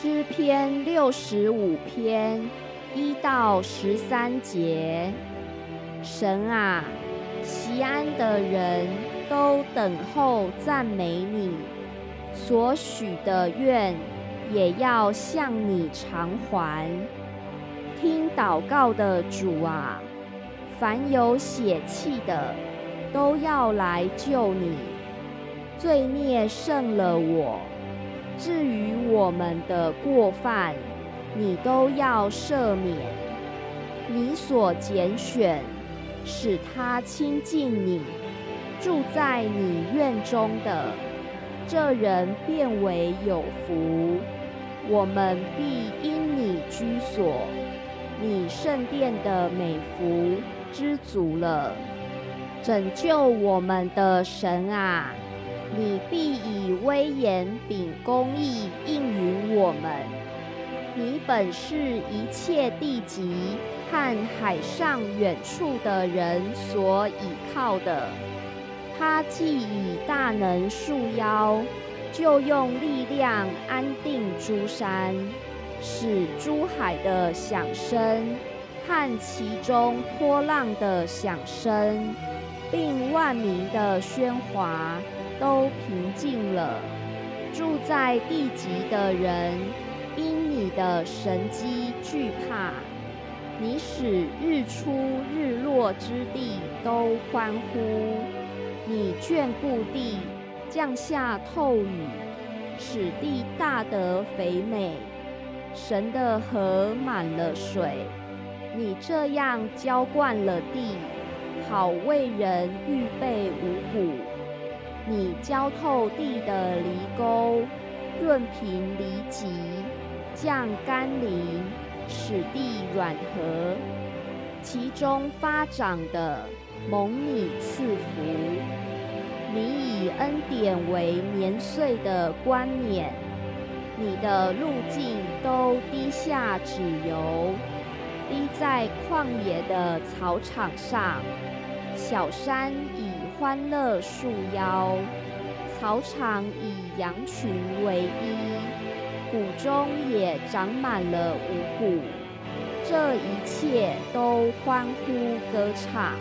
诗篇六十五篇一到十三节，神啊，西安的人都等候赞美你，所许的愿也要向你偿还。听祷告的主啊，凡有血气的都要来救你，罪孽胜了我。至于我们的过犯，你都要赦免。你所拣选，使他亲近你，住在你院中的这人，变为有福。我们必因你居所，你圣殿的美福知足了。拯救我们的神啊！你必以威严秉公义应允我们。你本是一切地极和海上远处的人所倚靠的。他既以大能束腰，就用力量安定诸山，使诸海的响声和其中波浪的响声，并万民的喧哗。都平静了。住在地极的人，因你的神机惧怕。你使日出日落之地都欢呼。你眷顾地，降下透雨，使地大得肥美。神的河满了水。你这样浇灌了地，好为人预备五谷。你浇透地的犁沟，润平犁脊，降甘霖，使地软和。其中发长的，蒙你赐福。你以恩典为年岁的冠冕，你的路径都滴下脂油，滴在旷野的草场上。小山以欢乐树腰，草场以羊群为衣，谷中也长满了五谷，这一切都欢呼歌唱。